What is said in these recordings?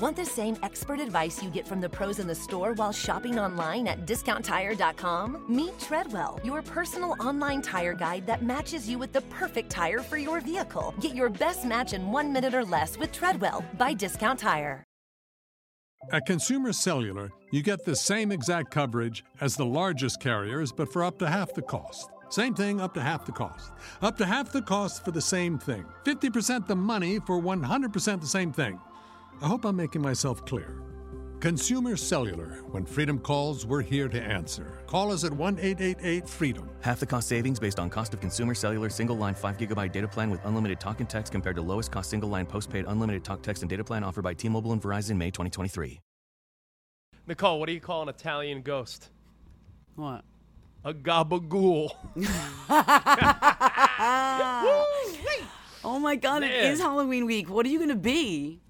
Want the same expert advice you get from the pros in the store while shopping online at discounttire.com? Meet Treadwell, your personal online tire guide that matches you with the perfect tire for your vehicle. Get your best match in one minute or less with Treadwell by Discount Tire. At Consumer Cellular, you get the same exact coverage as the largest carriers, but for up to half the cost. Same thing, up to half the cost. Up to half the cost for the same thing. 50% the money for 100% the same thing. I hope I'm making myself clear. Consumer Cellular. When freedom calls, we're here to answer. Call us at 1 888 freedom. Half the cost savings based on cost of consumer cellular single line 5 gigabyte data plan with unlimited talk and text compared to lowest cost single line postpaid unlimited talk, text, and data plan offered by T Mobile and Verizon May 2023. Nicole, what do you call an Italian ghost? What? A gabagool. Oh my god, it Man. is Halloween week. What are you gonna be?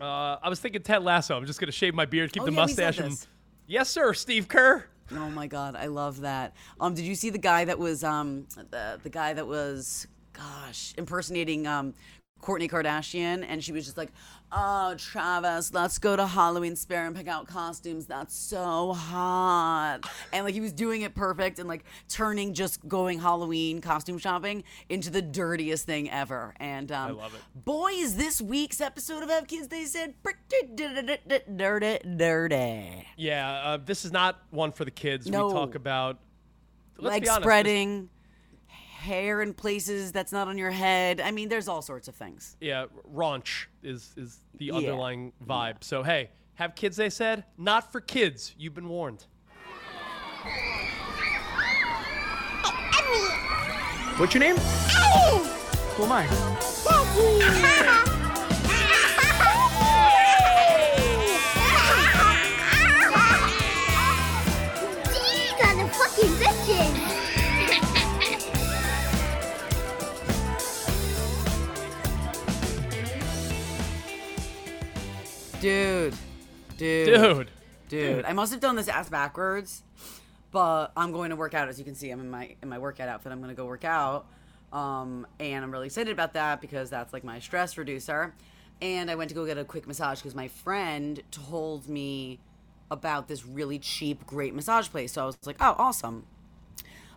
Uh, I was thinking Ted Lasso. I'm just gonna shave my beard, keep Oh, the yeah, mustache, and yes, sir, Steve Kerr. Oh my god, I love that. Um, did you see the guy that was um the the guy that was gosh impersonating um Kourtney Kardashian, and she was just like, "Oh, Travis, let's go to Halloween Spare and pick out costumes. That's so hot." And like he was doing it perfect, and like turning just going Halloween costume shopping into the dirtiest thing ever. And um, I love it. Boy, is this week's episode of Have Kids They Said pretty dirty, dirty. Yeah, uh, this is not one for the kids. No. We talk about let's leg be honest, this- spreading, hair in places that's not on your head. I mean, there's all sorts of things. yeah, raunch is is the Yeah. underlying vibe. So hey, have kids. They said not for kids. You've been warned. What's your name? Who am I? Dude, dude, Dude. dude. I must have done this ass backwards, but I'm going to work out. As you can see, I'm in my in my workout outfit. I'm going to go work out, um, and I'm really excited about that because that's like my stress reducer. And I went to go get a quick massage because my friend told me about this really cheap, great massage place. So I was like, oh, awesome.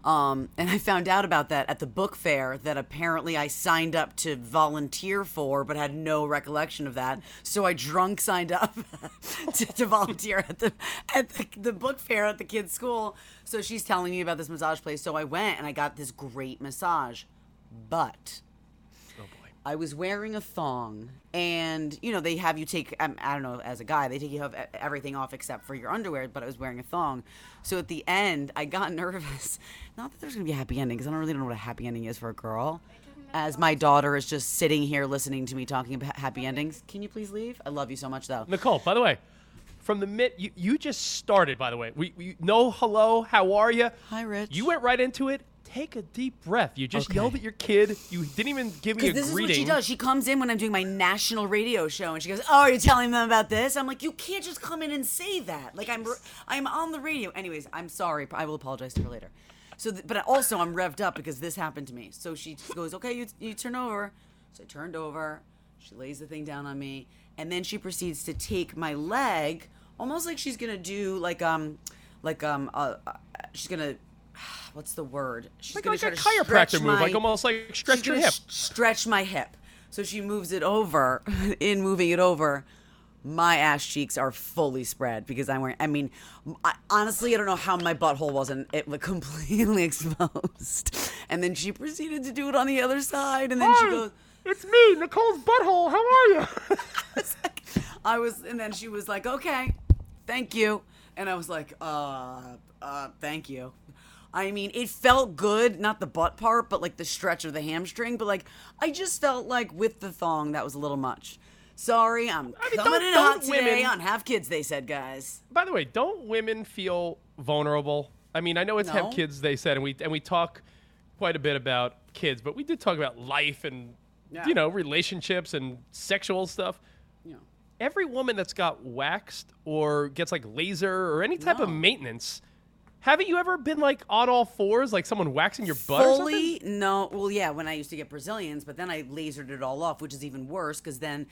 Um, and I found out about that at the book fair that apparently I signed up to volunteer for, but had no recollection of that. So I drunk signed up to, to volunteer at the at the, the book fair at the kids' school. So she's telling me about this massage place. So I went and I got this great massage, but I was wearing a thong, and you know they have you take. Um, I don't know, as a guy, they take you have everything off except for your underwear. But I was wearing a thong, so at the end, I got nervous. Not that there's gonna be a happy ending, because I don't really know what a happy ending is for a girl. As my daughter is just sitting here listening to me talking about happy endings. Can you please leave? I love you so much, though. Nicole, by the way, from the mid, you, you just started. By the way, we, we no hello, how are you? Hi, Rich. You went right into it. Take a deep breath. You just Okay. yelled at your kid. You didn't even give me a this greeting. is what she does. She comes in when I'm doing my national radio show, and she goes, "Oh, are you telling them about this?" I'm like, "You can't just come in and say that. Like I'm, I'm on the radio." Anyways, I'm sorry. I will apologize to her later. So, th- but also I'm revved up because this happened to me. So she goes, "Okay, you you turn over." So I turned over. She lays the thing down on me, and then she proceeds to take my leg, almost like she's gonna do like um, like um, uh, uh, she's gonna. What's the word? She's Like- gonna like try a to chiropractor move, like almost like stretch your hip. stretch my hip. So she moves it over. In moving it over, my ass cheeks are fully spread because I'm wearing. I mean, I, honestly, I don't know how my butthole wasn't it was completely exposed. And then she proceeded to do it on the other side, and then she goes. It's me, Nicole's butthole. How are you? I was, and then she was like, "Okay, thank you," and I was like, "Uh, uh, thank you." I mean, it felt good, not the butt part, but like the stretch of the hamstring. But like, I just felt like with the thong, that was a little much. Sorry, I'm I mean, coming don't- in don't hot today on Have Kids. They said, guys. By the way, don't women feel vulnerable? I mean, I know it's No. have kids. They said, and we and we talk quite a bit about kids, but we did talk about life and Yeah. you know relationships and sexual stuff. Know, Every woman that's got waxed or gets like laser or any type of maintenance, haven't you ever been like on all fours, like someone waxing your butt? or something? fully no. Well, yeah, when I used to get Brazilians, but then I lasered it all off, which is even worse because then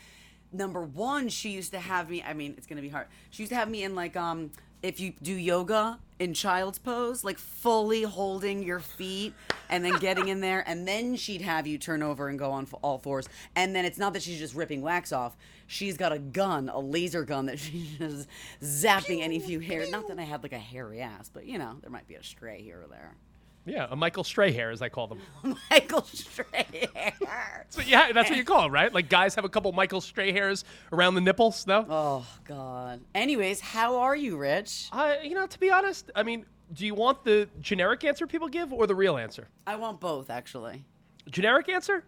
number one, she used to have me. I mean, it's gonna be hard. She used to have me in like um, if you do yoga in child's pose, like fully holding your feet and then getting in there, and then she'd have you turn over and go on all fours. And then it's not that she's just ripping wax off. She's got a gun, a laser gun that she's just zapping any few hairs. Not that I had like a hairy ass, but you know, there might be a stray here or there. Yeah, a Michael Strahair, as I call them. Michael Stray. Hair. So yeah, that's what you call it, right? Like guys have a couple Michael Strahairs around the nipples. No, oh God. Anyways, how are you, Rich? I, you know, to be honest, I mean, do you want the generic answer people give or the real answer? I want both, actually. Generic answer.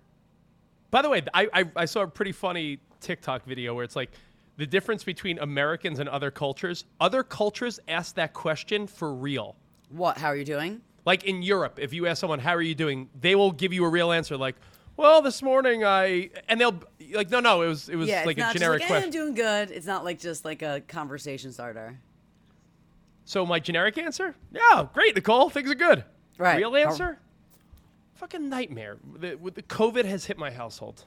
By the way, I, I I saw a pretty funny TikTok video where it's like the difference between Americans and other cultures. Other cultures ask that question for real. What? How are you doing? Like in Europe, if you ask someone, "How are you doing?" they will give you a real answer, like, "Well, this morning I," and they'll like, "No, no, it was it was Yeah, like a generic like, "Eh, question." I'm doing good. It's not like just like a conversation starter. So my generic answer? Yeah, great, Nicole. Things are good. Right. Real answer? Fucking nightmare. The, with the COVID has hit my household.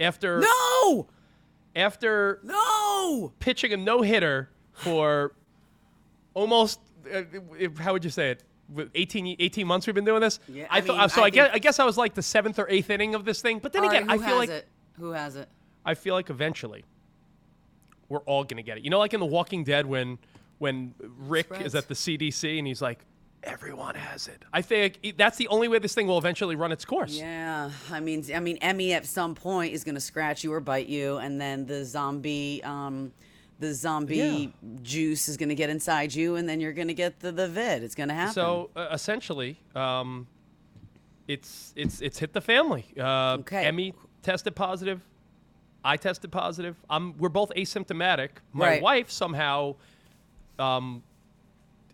After No! after No! pitching a no hitter for almost uh, how would you say it? With 18, 18 months we've been doing this. Yeah, I, I thought mean, so. I I, guess I guess I was like the seventh or eighth inning of this thing. But then All right, again, I who feel has like it? Who has it? I feel like eventually we're all gonna get it. You know, like in The Walking Dead when when Rick is at the CDC and he's like, everyone has it. I think that's the only way this thing will eventually run its course. Yeah, I mean, I mean, Emmy at some point is gonna scratch you or bite you, and then the zombie, um, the zombie Yeah. juice is gonna get inside you, and then you're gonna get the the vid. It's gonna happen. So uh, essentially, um, it's it's it's hit the family. Uh, Okay. Emmy tested positive. I tested positive. I'm, we're both asymptomatic. My Right. wife somehow um,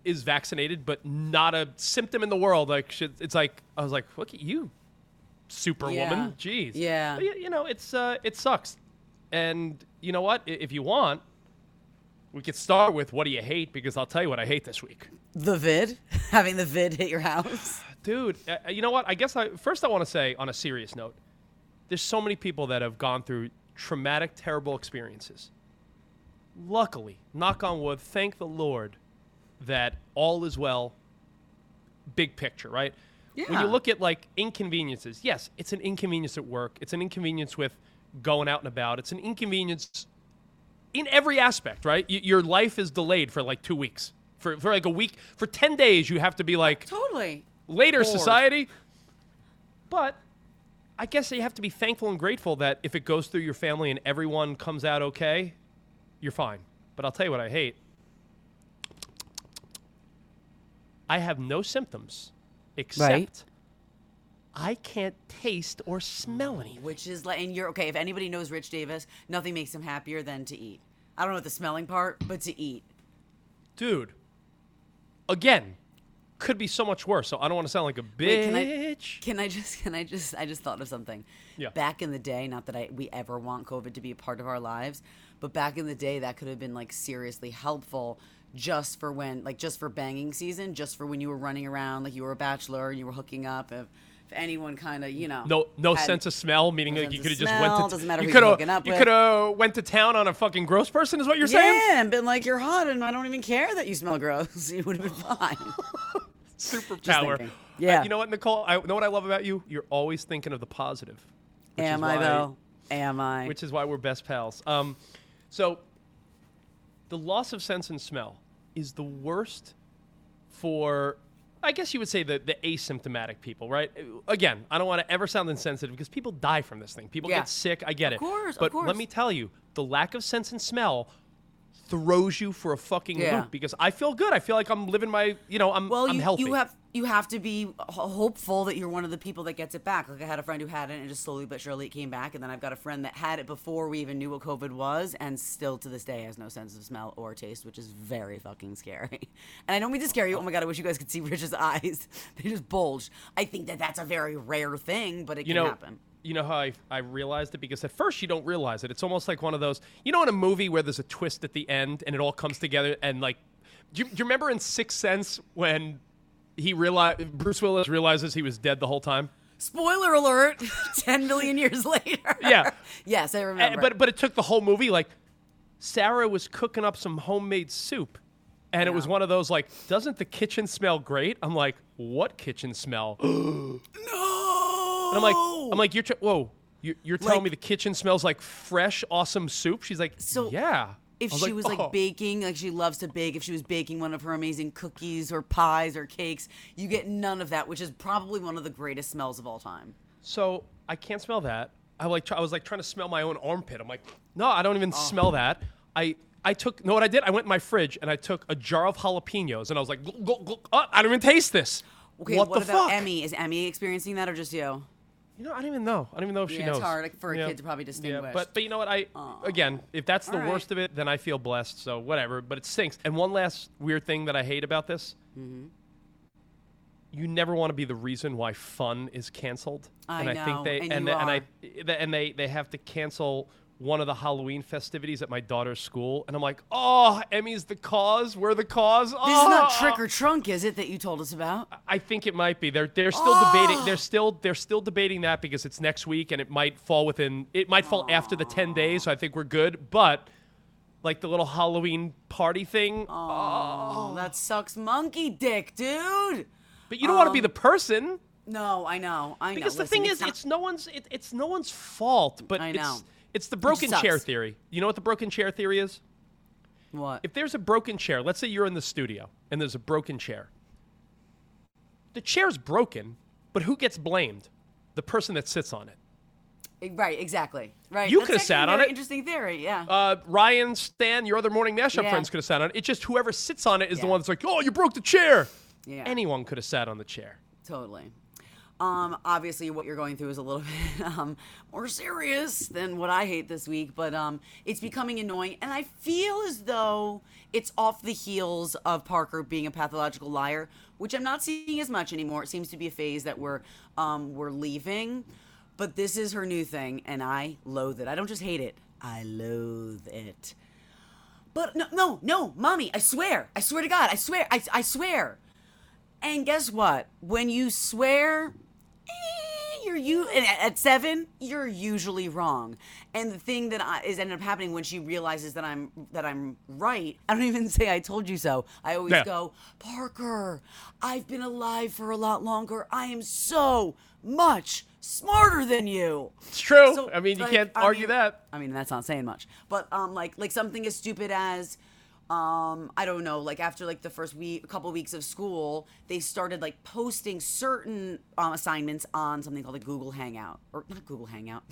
is vaccinated, but not a symptom in the world. Like she, it's like I was like, look at you, superwoman. Yeah. Jeez. Yeah. But, you know, it's uh, it sucks. And you know what? If you want, we could start with what do you hate? Because I'll tell you what I hate this week. the vid, having the vid hit your house. Dude, uh, you know what? I guess I first I want to say on a serious note, there's so many people that have gone through traumatic, terrible experiences. Luckily, knock on wood, thank the Lord that all is well. Big picture, right? When you look at like inconveniences, yes, it's an inconvenience at work. It's an inconvenience with going out and about. It's an inconvenience in every aspect, right? Y- your life is delayed for like two weeks. For, for like a week, for 10 days, you have to be like, Totally. later Bored. society. But I guess you have to be thankful and grateful that if it goes through your family and everyone comes out okay, you're fine. But I'll tell you what I hate. I have no symptoms except Right. I can't taste or smell anything. Which is like, and you're okay. If anybody knows Rich Davis, nothing makes him happier than to eat. I don't know what the smelling part, but to eat. Dude, again, could be so much worse. So I don't want to sound like a Wait, can I- bitch. Can I just? Can I just? I just thought of something. Yeah. Back in the day, not that I we ever want COVID to be a part of our lives, but back in the day, that could have been like seriously helpful, just for when, like, just for banging season, just for when you were running around, like you were a bachelor and you were hooking up. If, if anyone kind of, you know, No, no had- sense of smell, meaning like you could have just went to. matter you coulda- You could have went to town on a fucking gross person, is what you're saying? Yeah, and been like, you're hot, and I don't even care that you smell gross. You would have been fine. Superpower. thinking. Uh, Yeah. you know what, Nicole? I know what I love about you. You're always thinking of the positive. Am I why- though? Am I? Which is why we're best pals. Um, so, the loss of sense and smell is the worst for, I guess you would say, the, the asymptomatic people, right? Again, I don't want to ever sound insensitive because people die from this thing. People Yeah. get sick. I get it. Of it. course, of but course. let me tell you, the lack of sense and smell throws you for a fucking Yeah. loop because I feel good. I feel like I'm living my, you know, I'm, Well, I'm you, healthy. you have you have to be hopeful that you're one of the people that gets it back. Like I had a friend who had it, and just slowly but surely it came back. And then I've got a friend that had it before we even knew what COVID was, and still to this day has no sense of smell or taste, which is very fucking scary. And I don't mean to scare you. Oh my god, I wish you guys could see Rich's eyes; they just bulge. I think that that's a very rare thing, but it you can know, happen. You know how I, I realized it? Because at first you don't realize it. It's almost like one of those, you know, in a movie where there's a twist at the end and it all comes together and like, do you, do you remember in Sixth Sense when he realized, Bruce Willis realizes he was dead the whole time? Spoiler alert! Ten million years later. Yeah. yes, I Eh, remember. but but it took the whole movie. Like Sarah was cooking up some homemade soup, and it was one of those like, doesn't the kitchen smell great? I'm like, what kitchen smell? and. I'm like, I'm like, you're tr- whoa. You're, you're telling Like- me the kitchen smells like fresh, awesome soup? She's like, So, yeah. if I she was like "Oh." baking, like she loves to bake, if she was baking one of her amazing cookies or pies or cakes, you get none of that, which is probably one of the greatest smells of all time. So I can't smell that. I like try, I was like trying to smell my own armpit. I'm like, no, I don't even Oh. smell that. I I took know what I did? I went in my fridge and I took a jar of jalapenos and I was like, "Glug, glug, glug." Oh, I don't even taste this. Okay, what, what, the about fuck? Emmy? Is Emmy experiencing that or just you? You know, I don't even know. I don't even know if she Yeah, knows. it's hard for a Yeah. kid to probably distinguish. Yeah, but but you know what? I again, if that's the All right. worst of it, then I feel blessed. So whatever. But it stinks. And one last weird thing that I hate about this. Mm-hmm. You never want to be the reason why fun is canceled. I and I know, think they and and, you they, and I and they they have to cancel one of the Halloween festivities at my daughter's school, and I'm like, oh, Emmy's the cause. We're the cause. This is not Oh." trick or trunk, is it? That you told us about? I think it might be. They're they're still debating. Ah. They're still they're still debating that because it's next week and it might fall within. It might fall after the ten days. So I think we're good. But like the little Halloween party thing. Oh, that sucks, monkey dick, dude. But you don't want to be um, the person No, I know, I know. because the Listen, thing is, not- it's no one's. It, it's no one's fault. But I know. it's the broken chair theory. You know what the broken chair theory is? what? If there's a broken chair, let's say you're in the studio and there's a broken chair. The chair's broken, but who gets blamed? The person that sits on it. Right, exactly. Right. You could've sat on it. Interesting theory. Yeah. uh, Ryan, Stan, your other morning mashup Yeah. friends could have sat on it. It's just whoever sits on it is the one that's like, oh, you broke the chair. Yeah. Anyone could have sat on the chair. Totally. Um, obviously, what you're going through is a little bit um, more serious than what I hate this week, but um, it's becoming annoying, and I feel as though it's off the heels of Parker being a pathological liar, which I'm not seeing as much anymore. It seems to be a phase that we're um, we're leaving, but this is her new thing, and I loathe it. I don't just hate it; I loathe it. But no, no, no, mommy! I swear, I swear to God, I swear, I, I swear. And guess what? When you swear, you're you at at seven, you're usually wrong. And the thing that I, is ended up happening when she realizes that I'm that I'm right, I don't even say I told you so. I always Yeah. go, Parker, I've been alive for a lot longer. I am so much smarter than you. It's true. So, I mean, you like, can't I argue mean- that. I mean, that's not saying much, but um, like like something as stupid as um, I don't know, like after like the first week, a couple weeks of school, they started like posting certain um, assignments on something called a Google Hangout or not Google Hangout,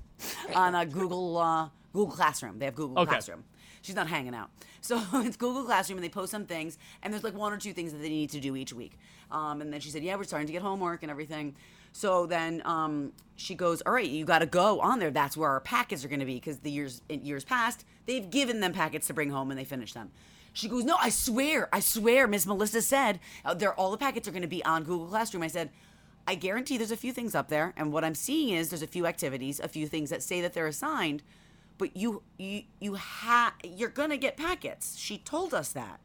on a Google uh, Google Classroom. They have Google Okay. Classroom. She's not hanging out. So it's Google Classroom, and they post some things, and there's like one or two things that they need to do each week. Um, and then she said, "Yeah, we're starting to get homework and everything." So then um, she goes, "All right, you got to go on there. That's where our packets are going to be because the years years past, they've given them packets to bring home, and they finish them." She goes, "No, I swear, I swear, Miss Melissa said uh, there all the packets are going to be on Google Classroom." I said. I guarantee there's a few things up there, and what I'm seeing is there's a few activities, a few things that say that they're assigned, but you you you ha you're gonna get packets. She told us that.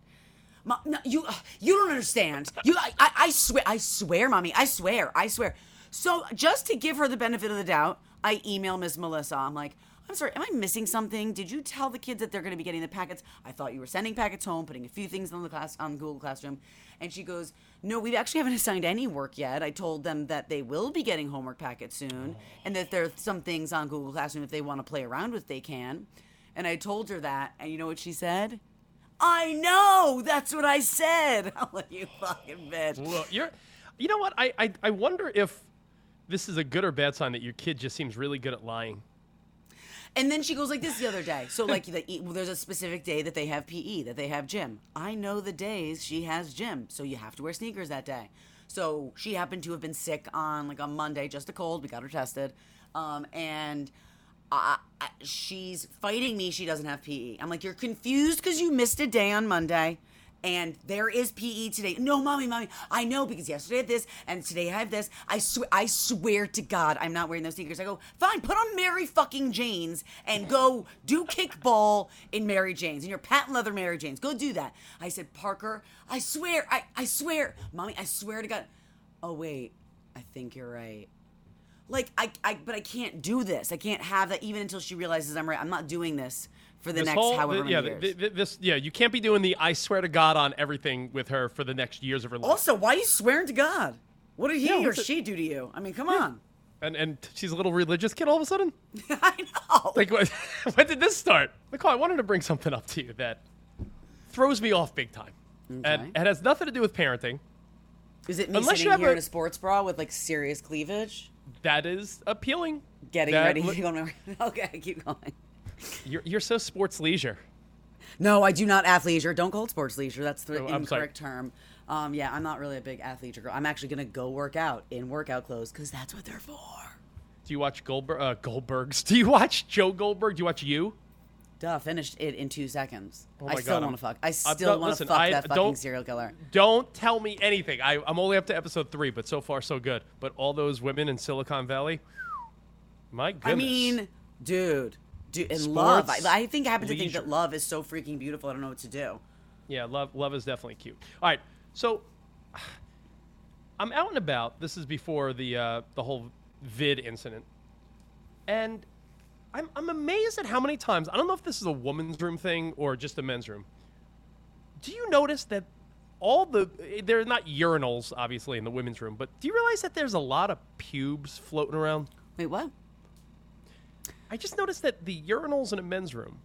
Ma- no, you you don't understand. You I, I, I swear I swear, mommy. I swear. I swear. So just to give her the benefit of the doubt, I email Miss Melissa. I'm like, I'm sorry, am I missing something? Did you tell the kids that they're going to be getting the packets? I thought you were sending packets home, putting a few things on the class on Google Classroom. And she goes, No, we actually haven't assigned any work yet. I told them that they will be getting homework packets soon, and that there are some things on Google Classroom if they want to play around with, they can. And I told her that, and you know what she said? I know. That's what I said. I'm you fucking bitch. You're, you know what? I, I, I wonder if this is a good or bad sign that your kid just seems really good at lying. And then she goes like this the other day. So like the, there's a specific day that they have PE, that they have gym. I know the days she has gym, so you have to wear sneakers that day. So she happened to have been sick on like on Monday, just a cold. We got her tested, um, and I, I, she's fighting me. She doesn't have PE. I'm like, you're confused because you missed a day on Monday. And there is PE today. No, mommy, mommy, I know because yesterday I had this and today I have this. I swear, I swear to God, I'm not wearing those sneakers. I go, fine, put on Mary fucking Janes and go do kickball in Mary Janes in your patent leather Mary Janes. Go do that. I said, Parker, I swear, I, I swear, mommy, I swear to God. Oh wait, I think you're right. like I, I but I can't do this. I can't have that even until she realizes I'm right. I'm not doing this for the This next whole- however yeah, many years. th- th- this yeah, you can't be doing the I swear to God on everything with her for the next years of her life. also, why are you swearing to God? What did he Yeah, or what's it- she do to you? I mean, come on. And and she's a little religious kid all of a sudden. I know. Like what, when did this start? Nicole, I wanted to bring something up to you that throws me off big time, Okay. and it has nothing to do with parenting. Is it me unless you sitting have here a- in a sports bra with like serious cleavage, That is appealing. getting That ready? Going- okay, keep going. You're you're so sports leisure. No, I do not athleisure. Don't call it sports leisure. That's the Oh, incorrect term. Um, yeah, I'm not really a big athleisure girl. I'm actually gonna go work out in workout clothes because that's what they're for. Do you watch Goldberg? Uh, Goldbergs? Do you watch Joe Goldberg? Do you watch you? Duh, finished it in two seconds. Oh I still want to fuck. I still want to fuck I that fucking serial killer. Don't tell me anything. I, I'm only up to episode three, but so far so good. But all those women in Silicon Valley, my goodness. I mean, dude, dude, and love. I, I think I happen to think that love is so freaking beautiful. I don't know what to do. Yeah, love love is definitely cute. All right, so I'm out and about. This is before the uh, the whole vid incident, and I'm I'm amazed at how many times I don't know if this is a woman's room thing or just a men's room. Do you notice that all the they're not urinals obviously in the women's room, but do you realize that there's a lot of pubes floating around? Wait, what? I just noticed that the urinals in a men's room,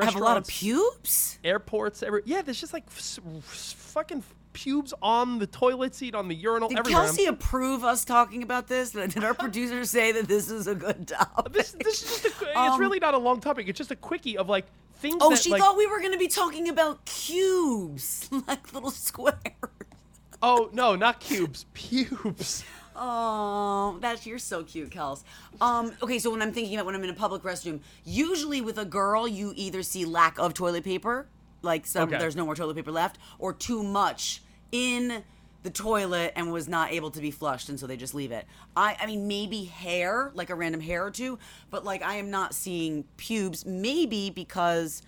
have a lot of pubes. airports, every yeah, there's just like s- s- fucking pubes on the toilet seat, on the urinal, Did everywhere. Kelsey approve us talking about this? Did our producers say that this is a good topic? this this is just a, qu- it's Um, really not a long topic. It's just a quickie of like things. Oh, that, she like, thought we were going to be talking about cubes, like little squares. Oh no, not cubes, pubes. Oh, that's you're so cute, Kels. Um, okay, so when I'm thinking about when I'm in a public restroom, usually with a girl, you either see lack of toilet paper, like some Okay. there's no more toilet paper left, or too much in the toilet and was not able to be flushed, and so they just leave it. I, I mean, maybe hair, like a random hair or two, but like I am not seeing pubes. Maybe because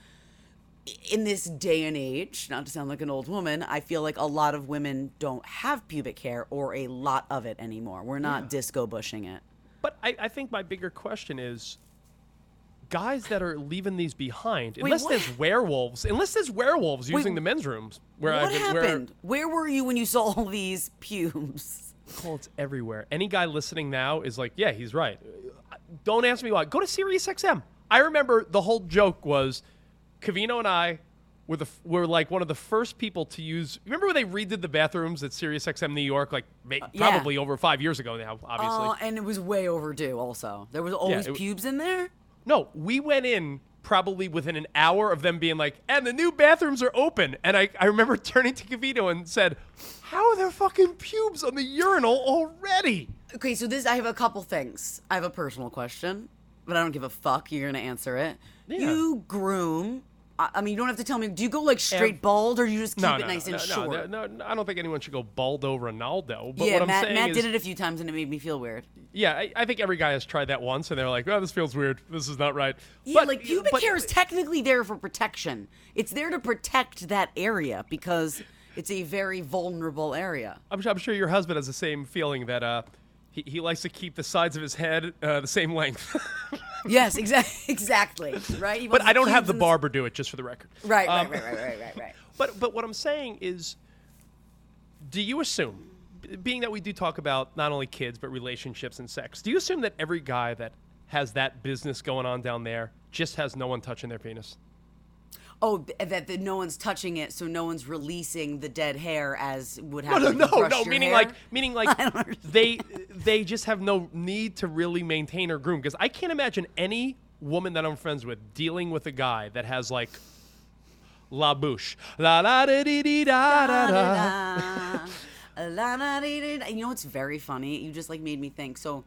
in this day and age, not to sound like an old woman, I feel like a lot of women don't have pubic hair or a lot of it anymore. We're not disco bushing it. But I, I think my bigger question is. Guys that are leaving these behind, Wait, unless what? there's werewolves, unless there's werewolves using the men's rooms, where what I've been, happened? Where... were you when you saw all these pubes? Cole, it's everywhere. Any guy listening now is like, yeah, he's right. Don't ask me why. Go to SiriusXM. I remember the whole joke was Cavino and I were the were like one of the first people to use. Remember when they redid the bathrooms at SiriusXM New York, like ma- Uh, yeah. probably over five years ago now, obviously. Uh, and it was way overdue. Also, there was always it w- pubes in there. No, we went in probably within an hour of them being like, and the new bathrooms are open. And I, I remember turning to Cavino and said, How are there fucking pubes on the urinal already? Okay, so this I have a couple things. I have a personal question, but I don't give a fuck. You're gonna answer it. Yeah. You groom. I, I mean, you don't have to tell me. Do you go like straight Ev- bald, or you just keep no, it no, nice no, and short? No, no, I don't think anyone should go baldo Ronaldo. But yeah, what I'm Matt, saying Matt is, did it a few times and it made me feel weird. yeah, I, I think every guy has tried that once, and they're like, "Oh, this feels weird. This is not right." Yeah, but, like pubic but- hair is technically there for protection. It's there to protect that area because it's a very vulnerable area. I'm, I'm sure your husband has the same feeling that uh, he, he likes to keep the sides of his head uh, the same length. Yes, exactly, exactly. Right. He but I don't have the barber do it, just for the record. Right, right, Um, right, right, right, right, right. But but what I'm saying is, do you assume, being that we do talk about not only kids but relationships and sex, do you assume that every guy that has that business going on down there just has no one touching their penis? Oh, that, that no one's touching it, so no one's releasing the dead hair as would happen. no, you no, no. Meaning hair? like, meaning like, I don't understand. they they just have no need to really maintain or groom because I can't imagine any woman that I'm friends with dealing with a guy that has like la bouche, la la da dee dee da da da. La, la, la, dee, dee, da. You know what's very funny? You just like made me think. So,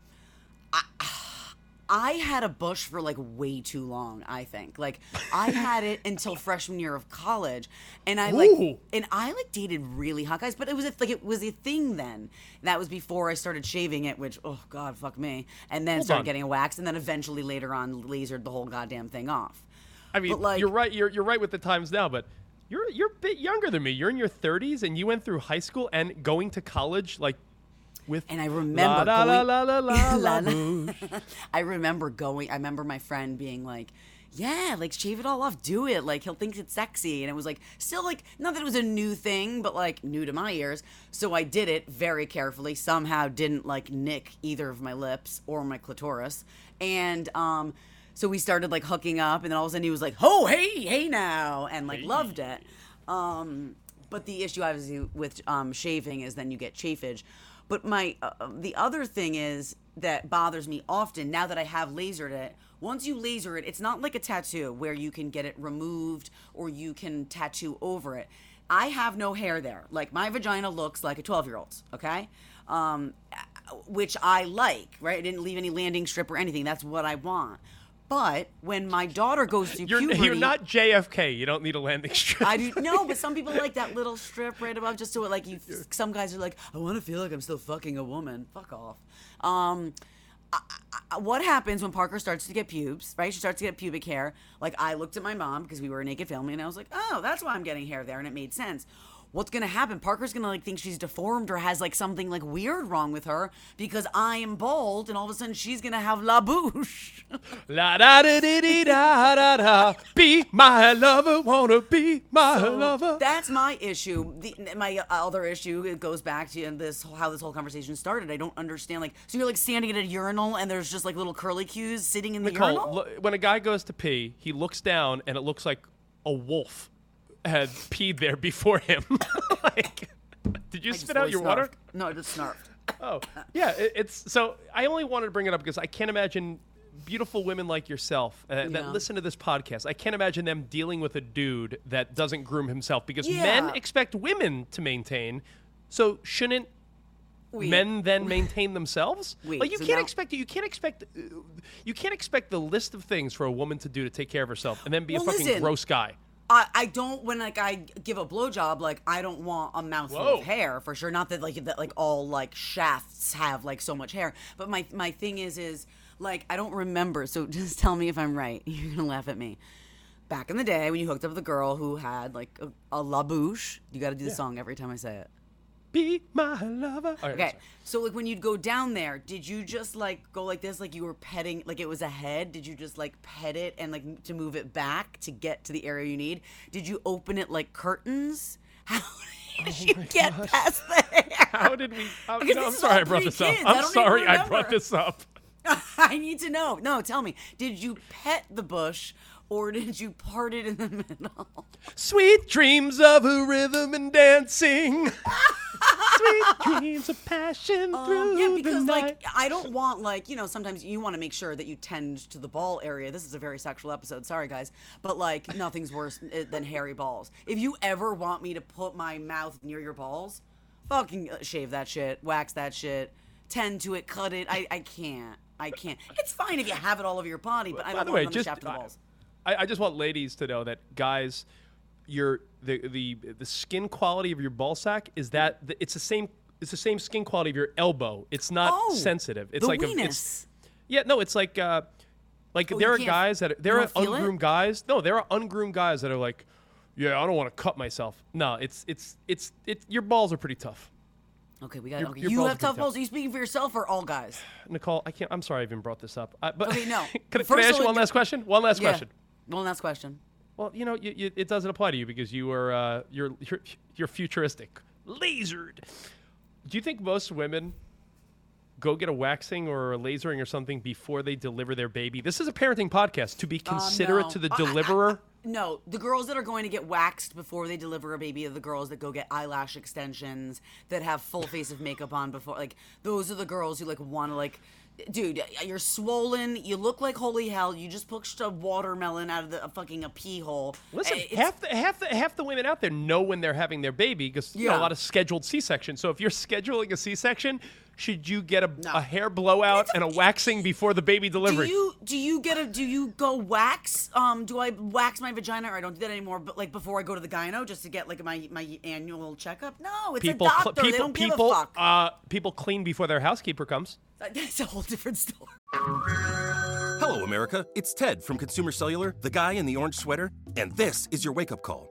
I had a bush for like way too long. I think like I had it until freshman year of college, and I like Ooh. and I like dated really hot guys, but it was a, like it was a thing then. That was before I started shaving it, which oh god, fuck me, and then Hold started on. getting a wax, and then eventually later on lasered the whole goddamn thing off. I mean, like- you're right. You're you're right with the times now, but you're you're a bit younger than me. You're in your 30s, and you went through high school and going to college like with And I remember la going- la la la la, La la la- boosh. I remember going. I remember my friend being like, "Yeah, like shave it all off, do it. Like he'll think it's sexy." And it was like still like not that it was a new thing, but like new to my ears. So I did it very carefully. Somehow didn't like nick either of my lips or my clitoris, and um. So we started like hooking up, and then all of a sudden he was like, "Oh, hey, hey now," and like loved it. Um, but the issue obviously with um, shaving is then you get chafage. But my uh, the other thing is that bothers me often now that I have lasered it. Once you laser it, it's not like a tattoo where you can get it removed or you can tattoo over it. I have no hair there. Like my vagina looks like a 12 year old's. Okay. Um, which I like, right? I didn't leave any landing strip or anything. That's what I want. But when my daughter goes through You're, puberty, you're not JFK. You don't need a landing strip. I do no, but some people like that little strip right above, just so it like you. Some guys are like, I want to feel like I'm still fucking a woman. Fuck off. Um, I, I, what happens when Parker starts to get pubes? Right, she starts to get pubic hair. Like I looked at my mom because we were a naked family, and I was like, oh, that's why I'm getting hair there, and it made sense. What's gonna happen? Parker's gonna like think she's deformed or has like something like weird wrong with her because I am bald, and all of a sudden she's gonna have la bouche. La da da di di da da da. Be my lover, wanna be my lover. That's my issue. The, my other issue it goes back to this how this whole conversation started. I don't understand. Like, so you're like standing at a urinal and there's just like little curly cues sitting in the Nicole, urinal. when a guy goes to pee, he looks down and it looks like a wolf had peed there before him. like, did you I spit out your water? No, I just snarfed. Oh, yeah. It, it's so. I only wanted to bring it up because I can't imagine beautiful women like yourself uh, Yeah. that listen to this podcast. I can't imagine them dealing with a dude that doesn't groom himself because men expect women to maintain. So shouldn't Wait. men then maintain themselves? Wait, like you so can't now- expect you can't expect uh, you can't expect the list of things for a woman to do to take care of herself and then be Well, a fucking listen. gross guy. I, I don't when like I give a blowjob like I don't want a mouthful Whoa. of hair for sure. Not that like that like all like shafts have like so much hair. But my my thing is is like I don't remember. So just tell me if I'm right. You're gonna laugh at me. Back in the day when you hooked up with a girl who had like a, a la bouche, you got to do the song every time I say it. Be my lover. Right, Okay, so like when you'd go down there, did you just like go like this, like you were petting, like it was a head? Did you just like pet it and like to move it back to get to the area you need? Did you open it like curtains? How did oh you get past the hair? How did we? How, Because you know, this I'm sorry I brought this up. kids. I I'm don't sorry I brought this up. I need to know. No, tell me. Did you pet the bush or did you part it in the middle? Sweet dreams of a rhythm and dancing. Sweet dreams of passion through Um, yeah, the because night. like I don't want like you know sometimes you want to make sure that you tend to the ball area. This is a very sexual episode. Sorry guys, but like nothing's worse than hairy balls. If you ever want me to put my mouth near your balls, fucking uh, shave that shit, wax that shit, tend to it, cut it. I I can't. I can't. It's fine if you have it all over your body, but I By don't the want way, just the the I- balls. I, I just want ladies to know that guys, your the the the skin quality of your ball sack is that it's the same. It's the same skin quality of your elbow. It's not Oh, sensitive. It's like a, it's yeah no. It's like uh, like Oh, there are guys that are, there are don't it? ungroomed guys. No, there are ungroomed guys that are like, yeah, I don't want to cut myself. No, it's it's it's it. Your balls are pretty tough. Okay, we got. your- Okay, your you have tough balls. Are you speaking for yourself or all guys? Nicole, I can't. I'm sorry I even brought this up. I, but Okay, no. can, can I ask you one last question? One last Yeah. question. One last question. Well, you know, you, you, it doesn't apply to you because you are uh, you're, you're you're futuristic, lasered. Do you think most women go get a waxing or a lasering or something before they deliver their baby? This is a parenting podcast. To be considerate Um, no. to the I- I- I- deliverer. No, the girls that are going to get waxed before they deliver a baby are the girls that go get eyelash extensions, that have full face of makeup on before. Like those are the girls who like want to like, dude, you're swollen. You look like holy hell. You just pushed a watermelon out of the a fucking a pee hole. Listen, Eh, it's- half the half the half the women out there know when they're having their baby because you know, a lot of scheduled C-section. So if you're scheduling a C-section, should you get a, No. a hair blowout and a waxing before the baby delivery? do you do you get a do you go wax? Um, do I wax my vagina or I don't do that anymore? But like before I go to the gyno just to get like my my annual checkup? No, it's people, a cl- doctor. people, they don't people, give a fuck. uh, people clean before their housekeeper comes. That's a whole different story. Hello, America. It's Ted from Consumer Cellular, the guy in the orange sweater, and this is your wake up call.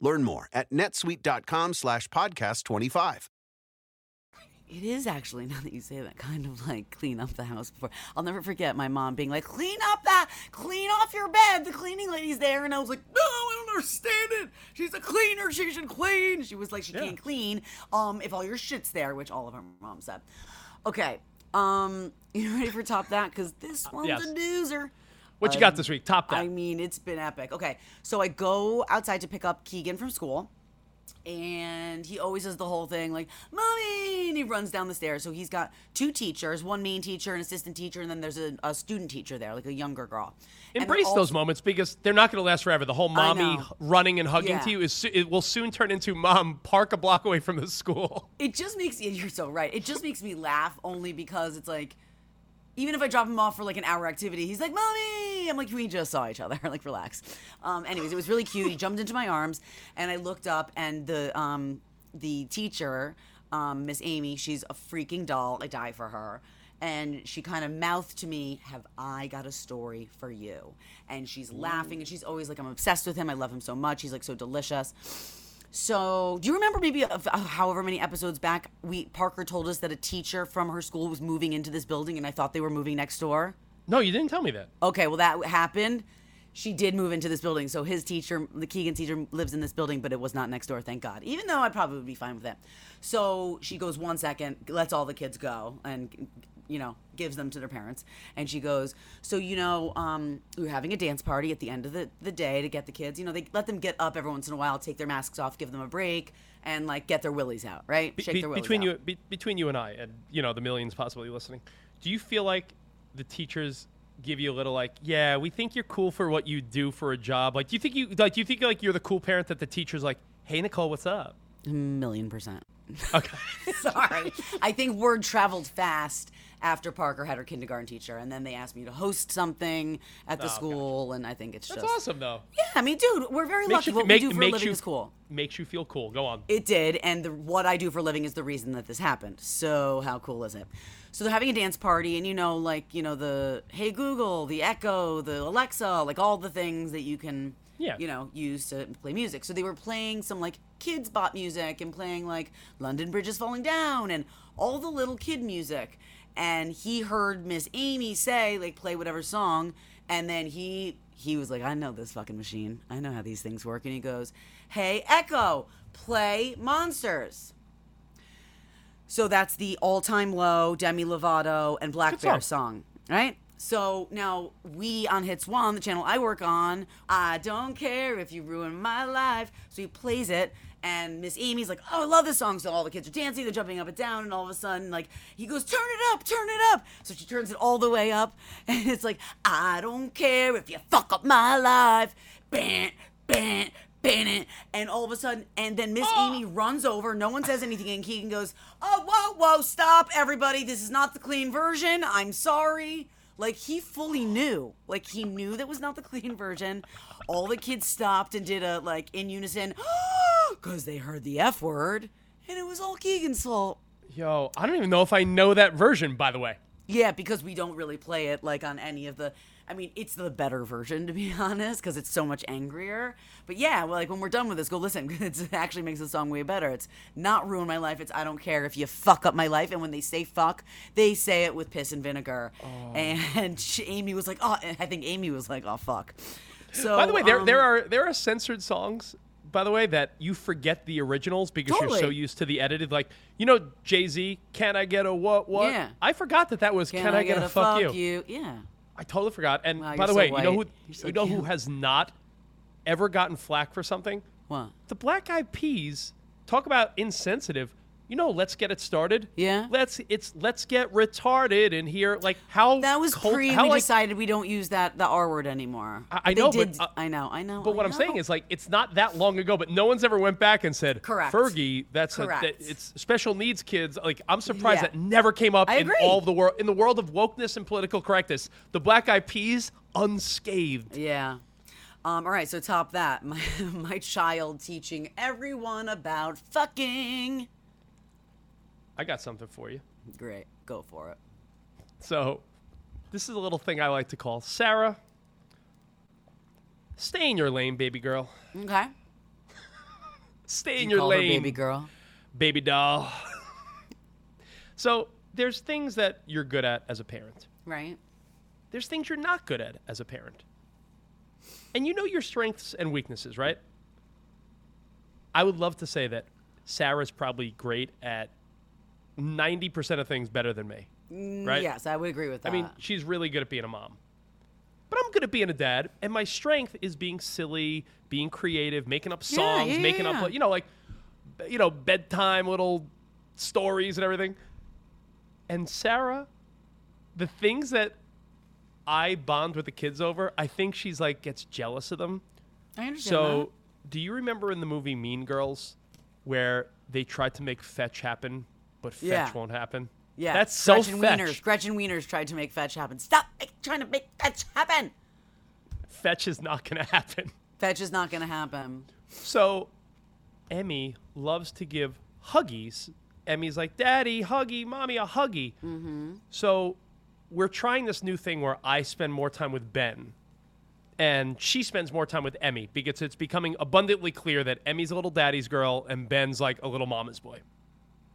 Learn more at netsuite.com slash podcast 25. It is actually, now that you say that, kind of like clean up the house before. I'll never forget my mom being like, clean up that, clean off your bed. The cleaning lady's there. And I was like, no, I don't understand it. She's a cleaner. She should clean. She was like, she can't clean um, if all your shit's there, which all of our moms said. Okay. Um, you ready for top that? Because this one's yes. a doozer. What you got this um, week? Top that. I mean, it's been epic. Okay, so I go outside to pick up Keegan from school, and he always does the whole thing like, "Mommy!" and he runs down the stairs. So he's got two teachers, one main teacher, an assistant teacher, and then there's a, a student teacher there, like a younger girl. And Embrace they're those moments because they're not going to last forever. The whole mommy know. running and hugging Yeah. to you is it will soon turn into mom park a block away from the school. It just makes you're so right. It just makes me laugh only because it's like even if I drop him off for like an hour activity, he's like, "Mommy!" I'm like, "We just saw each other. like, relax." Um, anyways, it was really cute. He jumped into my arms, and I looked up, and the um, the teacher, um, Miss Amy, she's a freaking doll. I die for her. And she kind of mouthed to me, "Have I got a story for you?" And she's laughing, and she's always like, "I'm obsessed with him. I love him so much. He's like so delicious." So, do you remember maybe of, of however many episodes back we Parker told us that a teacher from her school was moving into this building and I thought they were moving next door? No, you didn't tell me that. Okay, well that happened. She did move into this building. So his teacher, the Keegan teacher lives in this building, but it was not next door, thank God. Even though I probably would be fine with that. So she goes one second, lets all the kids go and you know, gives them to their parents. And she goes, So, you know, um, we were having a dance party at the end of the, the day to get the kids. You know, they let them get up every once in a while, take their masks off, give them a break, and like get their willies out, right? Be- Shake be- their willies between out. you, be- between you and I, and you know the millions possibly listening, do you feel like the teachers give you a little like, yeah, we think you're cool for what you do for a job? Like, do you think you like? Do you think like you're the cool parent that the teacher's like, hey Nicole, what's up? A million percent. Okay. Sorry. I think word traveled fast after Parker had her kindergarten teacher, and then they asked me to host something at the Oh, school, and I think it's That's just awesome though. Yeah, I mean, dude, we're very lucky. What we do for a makes living you- is cool. Makes you feel cool. Go on. It did, and the, what I do for a living is the reason that this happened. So how cool is it? So they're having a dance party, and you know, like you know, the Hey Google, the Echo, the Alexa, like all the things that you can, Yeah. you know, use to play music. So they were playing some like Kidz Bop music and playing like London Bridge is falling down and all the little kid music. And he heard Miss Amy say like play whatever song, and then he he was like, I know this fucking machine. I know how these things work. And he goes, Hey Echo, play Monsters. So that's the all time low Demi Lovato and Black Good Bear song. song, right? So now we on Hits One, the channel I work on, I don't care if you ruin my life. So he plays it, And Miss Amy's like, "Oh, I love this song." So all the kids are dancing, they're jumping up and down, and all of a sudden, like he goes, "Turn it up, turn it up." So she turns it all the way up, and it's like, "I don't care if you fuck up my life." Bam, bam, bam, and all of a sudden, and then Miss oh. Amy runs over. No one says anything, and Keegan goes, "Oh, whoa, whoa, stop, everybody! This is not the clean version. I'm sorry." Like he fully knew. Like he knew that was not the clean version. All the kids stopped and did a like in unison because they heard the F word, and it was all Keegan's fault. Yo, I don't even know if I know that version, by the way. Yeah, because we don't really play it like on any of the. I mean, it's the better version to be honest, because it's so much angrier. But yeah, well, like when we're done with this, go listen. It actually makes the song way better. It's not ruin my life. It's I don't care if you fuck up my life. And when they say fuck, they say it with piss and vinegar. Oh. And she, Amy was like, oh, I think Amy was like, oh fuck. So by the way, there um, there are there are censored songs. By the way, that you forget the originals because you're so used to the edited. Like you know, Jay Z, "Can I get a what what?" Yeah. I forgot that that was "Can, I, get, a, fuck, you? Yeah. I totally forgot. And Wow, by the so way, you know who. So you know who has not ever gotten flack for something? What? The Black Eyed Peas. Talk about insensitive. You know, let's get it started. Yeah. Let's it's let's get retarded in here. Like how That was cult- pre. how, we like, decided we don't use that the R word anymore. I- I know, but, uh, I know, I know. But what I I'm saying is like it's not that long ago, but no one's ever went back and said, Correct. Fergie, that's a, that, it's special needs kids. Like I'm surprised Yeah. that never came up in all the world in the world of wokeness and political correctness. The Black Eyed Peas unscathed. Yeah. Um, all right, so top that. My, my child teaching everyone about fucking. I got something for you. Great. Go for it. So, this is a little thing I like to call Sarah. Stay in your lane, baby girl. Okay. Stay in You your lane, baby girl. baby doll. so, there's things that you're good at as a parent. Right. There's things you're not good at as a parent. And you know your strengths and weaknesses, right? I would love to say that Sarah's probably great at 90% of things better than me. Mm, right? Yes, I would agree with that. I mean, she's really good at being a mom. But I'm good at being a dad, and my strength is being silly, being creative, making up songs, yeah, making yeah. up, you know, like, you know, bedtime little stories and everything. And Sarah, the things that I bond with the kids over, I think she's like gets jealous of them. I understand So, do you remember in the movie Mean Girls where they tried to make fetch happen, but fetch Yeah. won't happen? Yeah. That's so Gretchen fetch. Wieners. Gretchen Wieners tried to make fetch happen. Stop trying to make fetch happen. Fetch is not going to happen. Fetch is not going to happen. So, Emmy loves to give huggies. Emmy's like, Daddy, huggy, Mommy, a huggy. Mm-hmm. So, we're trying this new thing where I spend more time with Ben and she spends more time with Emmy because it's becoming abundantly clear that Emmy's a little daddy's girl and Ben's like a little mama's boy.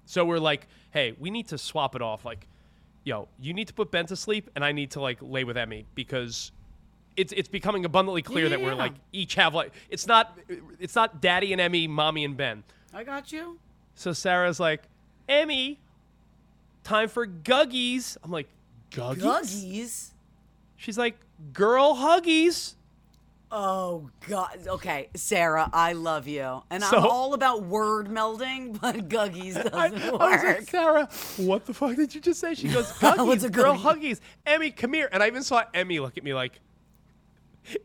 So, we're like, hey, we need to swap it off. Like, yo, you need to put Ben to sleep and I need to like lay with Emmy because it's it's becoming abundantly clear that we're Yeah. like each have like it's not it's not daddy and Emmy, mommy and Ben. I got you. So Sarah's like, Emmy, time for guggies. I'm like, guggies? Guggies. She's like, girl huggies. Oh God. Okay, Sarah, I love you, and I'm all about word melding, but Guggies doesn't I, work. I was like, Sarah, what the fuck did you just say? She goes, guggies, What's a girl huggies. Emmy, come here. And I even saw Emmy look at me like,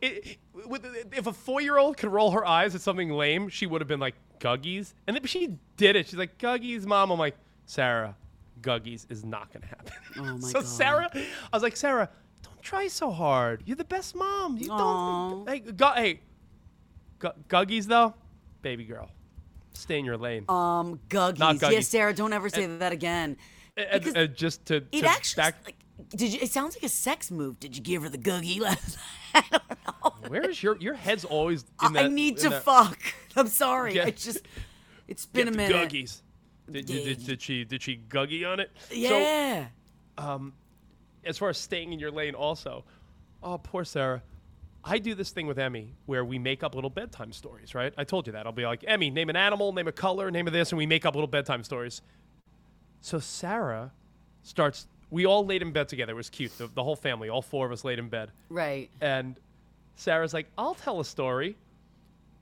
it, with, if a four-year-old could roll her eyes at something lame, she would have been like, guggies. And then she did it. She's like, guggies, mom. I'm like, Sarah, guggies is not going to happen. Oh my so God. Sarah, I was like, Sarah, try so hard. You're the best mom. You don't. Hey, gu- hey, gu- guggies though, baby girl, stay in your lane. um, Guggies. Not Yeah, Guggies. Sarah, don't ever say that again. And- because and just to, It to actually back, like. Did you? It sounds like a sex move. Did you give her the Guggie last? I don't know. where is your your head's always in that? I need to that- fuck. I'm sorry. Get- I just. It's been get a minute. Guggies. Did, did, did, she did she guggy on it? Yeah. So as far as staying in your lane, also, oh poor Sarah. I do this thing with Emmy where we make up little bedtime stories, right? I told you that. I'll be like, Emmy, name an animal, name a color, name of this, and we make up little bedtime stories. So Sarah starts. We all laid in bed together. It was cute. The, the whole family, all four of us laid in bed. right. And Sarah's like, I'll tell a story.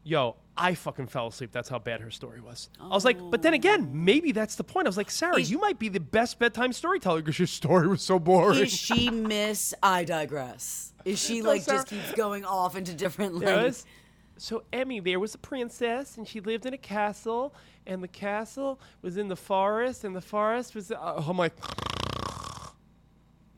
Yo, I fucking fell asleep. That's how bad her story was. I was like, but then again, maybe that's the point. I was like, Sarah, Is- you might be the best bedtime storyteller because your story was so boring. Is she Miss I digress? Is she No, like Sarah. just keeps going off into different There lanes? was- so Emmy, there was a princess, and she lived in a castle, and the castle was in the forest, and the forest was. Uh, I'm like,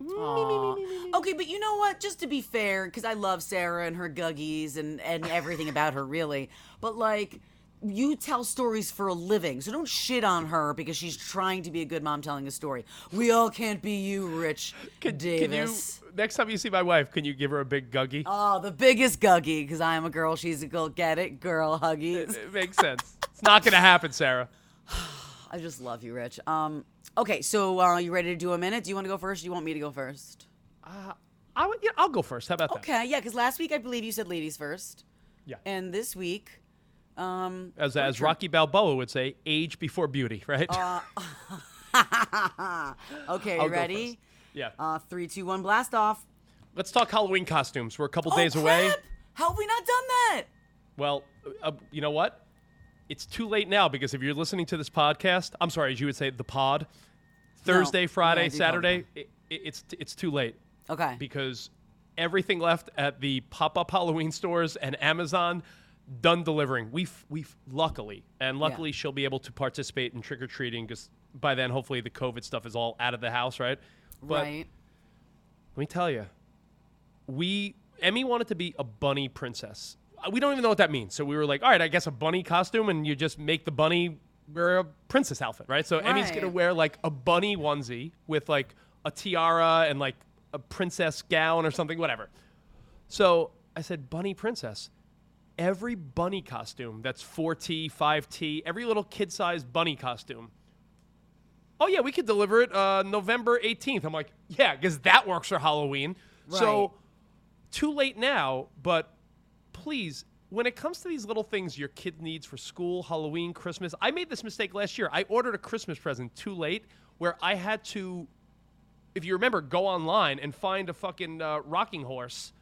Aw. Okay, but you know what? Just to be fair, because I love Sarah and her guggies and, and everything about her, really. But like, you tell stories for a living, so don't shit on her because she's trying to be a good mom telling a story. We all can't be you, Rich can, can you Davis. next time you see my wife, can you give her a big guggy? Oh, the biggest guggy, because I am a girl, she's a girl. Get it, girl huggies. it makes sense. It's not gonna happen, Sarah. I just love you, Rich. Um, okay, so uh, you ready to do a minute? Do you want to go first? Or do you want me to go first? I would, yeah, I'll go first. How about that? Okay, yeah, because last week I believe you said ladies first. Yeah. And this week, um, As, as Rocky Balboa would say, age before beauty, right? Uh, okay, I'll ready? Yeah. Uh, three, two, one, blast off. Let's talk Halloween costumes. We're a couple Oh, days away. How have we not done that? Well, uh, you know what? It's too late now because if you're listening to this podcast, I'm sorry, as you would say, the pod, Thursday, yeah, I Friday, it Saturday, it, it, it's it's too late Okay. because everything left at the pop-up Halloween stores and Amazon done delivering. We we luckily and luckily she'll be able to participate in trick or treating because by then hopefully the COVID stuff is all out of the house, right? But right. let me tell you, we Emmy wanted to be a bunny princess. Uh, We don't even know what that means. So we were like, all right, I guess a bunny costume, and you just make the bunny wear a princess outfit, right? So Emmy's gonna wear like a bunny onesie with like a tiara and like a princess gown or something, whatever. So I said, bunny princess. Every bunny costume that's 4T, 5T, every little kid sized bunny costume. Oh, yeah, we could deliver it uh, November 18th. I'm like, yeah, because that works for Halloween. Right. So, too late now, but please, when it comes to these little things your kid needs for school, Halloween, Christmas, I made this mistake last year. I ordered a Christmas present too late where I had to, if you remember, go online and find a fucking uh, rocking horse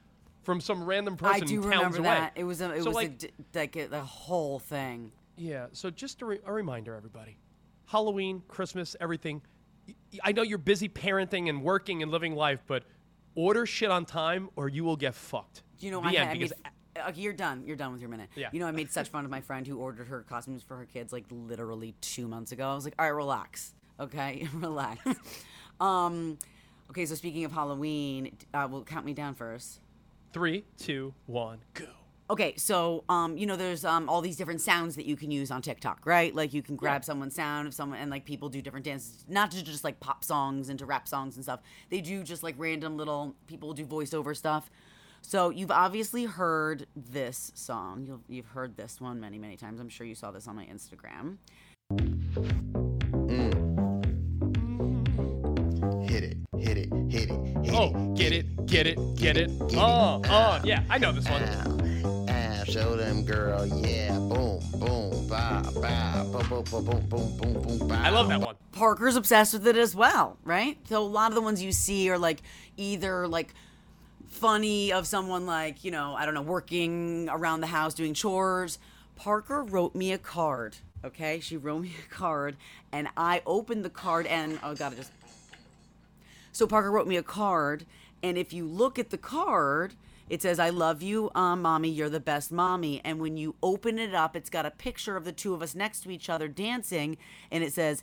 from some random person I do remember away. that. It was a, it So, was like, a like a, the whole thing. yeah, so just a, re- a reminder, everybody. Halloween, Christmas, everything. I know you're busy parenting and working and living life, but order shit on time or you will get fucked. You know, The I, end, had, I because made, okay, you're done. You're done with your minute. Yeah. You know, I made such fun of my friend who ordered her costumes for her kids like literally two months ago. I was like, all right, relax. Okay, relax. um, okay, so speaking of Halloween, uh, well, count me down first. three, two, one, go. Okay, so um, you know, there's um all these different sounds that you can use on TikTok, right? Like you can grab someone's sound of someone, and like people do different dances, not to just like pop songs into rap songs and stuff. They do just like random little people do voiceover stuff. So you've obviously heard this song. You've you've heard this one many many times. I'm sure you saw this on my Instagram. Mm. Hit it, hit it, hit it, hit Oh, it. get it, get it, get it. Get oh, it. Oh, oh, yeah, I know this one. Ow, ow, show them, girl, yeah, boom, boom, ba, ba, boom, boom, boom, boom, boom, boom, boom, ba. I love that one. Parker's obsessed with it as well, right? So a lot of the ones you see are like either like funny of someone like, you know, I don't know, working around the house doing chores. Parker wrote me a card, okay? She wrote me a card and I opened the card and oh god, I just so Parker wrote me a card, and if you look at the card, it says, I love you, uh, mommy, you're the best mommy. And when you open it up, it's got a picture of the two of us next to each other dancing, and it says,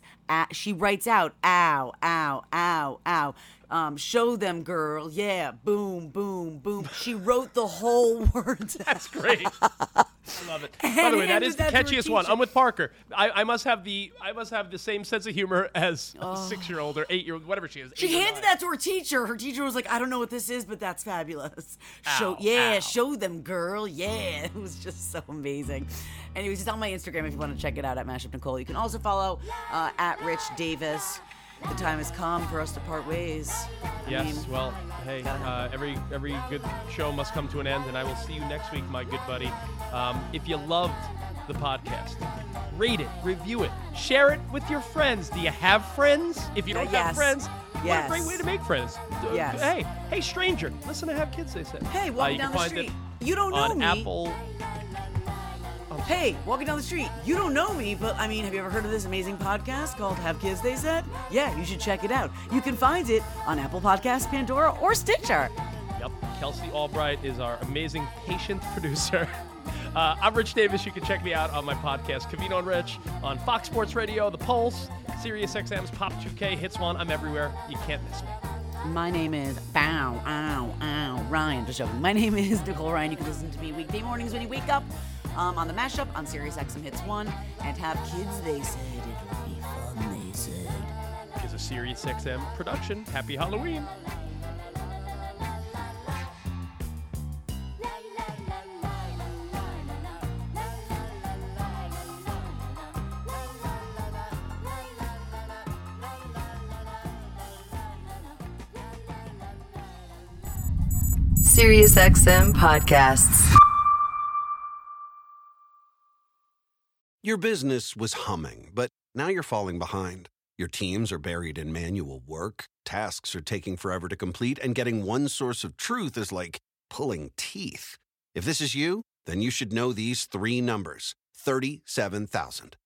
she writes out, ow, ow, ow, ow. Um, show them, girl. Yeah, boom, boom, boom. She wrote the whole words. That's great. I love it. By the way, that is the catchiest one. I'm with Parker. I, I must have the I must have the same sense of humor as a six year old or eight year old, whatever she is. She handed that to her teacher. Her teacher was like, "I don't know what this is, but that's fabulous. Show, yeah, ow. show them, girl. Yeah, it was just so amazing." Anyways, it's on my Instagram if you want to check it out at Mashup Nicole. You can also follow uh, at Rich Davis. The time has come for us to part ways. I Yes. mean, well, hey, uh, every every good show must come to an end, and I will see you next week, my good buddy. Um, if you loved the podcast, rate it, review it, share it with your friends. Do you have friends? If you Uh, don't yes. have friends, what a great way to make friends. Uh, Yes. Hey, hey, stranger, listen to have kids. They say. Hey, Uh, walk you down the street. You don't know on me. Apple. Hey, walking down the street, you don't know me, but I mean, have you ever heard of this amazing podcast called Have Kids They Said? Yeah, you should check it out. You can find it on Apple Podcasts, Pandora, or Stitcher. Yep, Kelsey Albright is our amazing patient producer. Uh, I'm Rich Davis. You can check me out on my podcast, Covino and Rich, on Fox Sports Radio, The Pulse, Sirius XM's Pop 2K, Hits One. I'm everywhere. You can't miss me. My name is Bow, Ow, Ow, Ryan. Just joking. My name is Nicole Ryan. You can listen to me weekday mornings when you wake up um, on the mashup on Sirius XM Hits 1 and have kids, they said. It'll be fun, they said. Is a Sirius XM production. Happy Halloween. SiriusXM podcasts. Your business was humming, but now you're falling behind. Your teams are buried in manual work, tasks are taking forever to complete, and getting one source of truth is like pulling teeth. If this is you, then you should know these three numbers 37,000.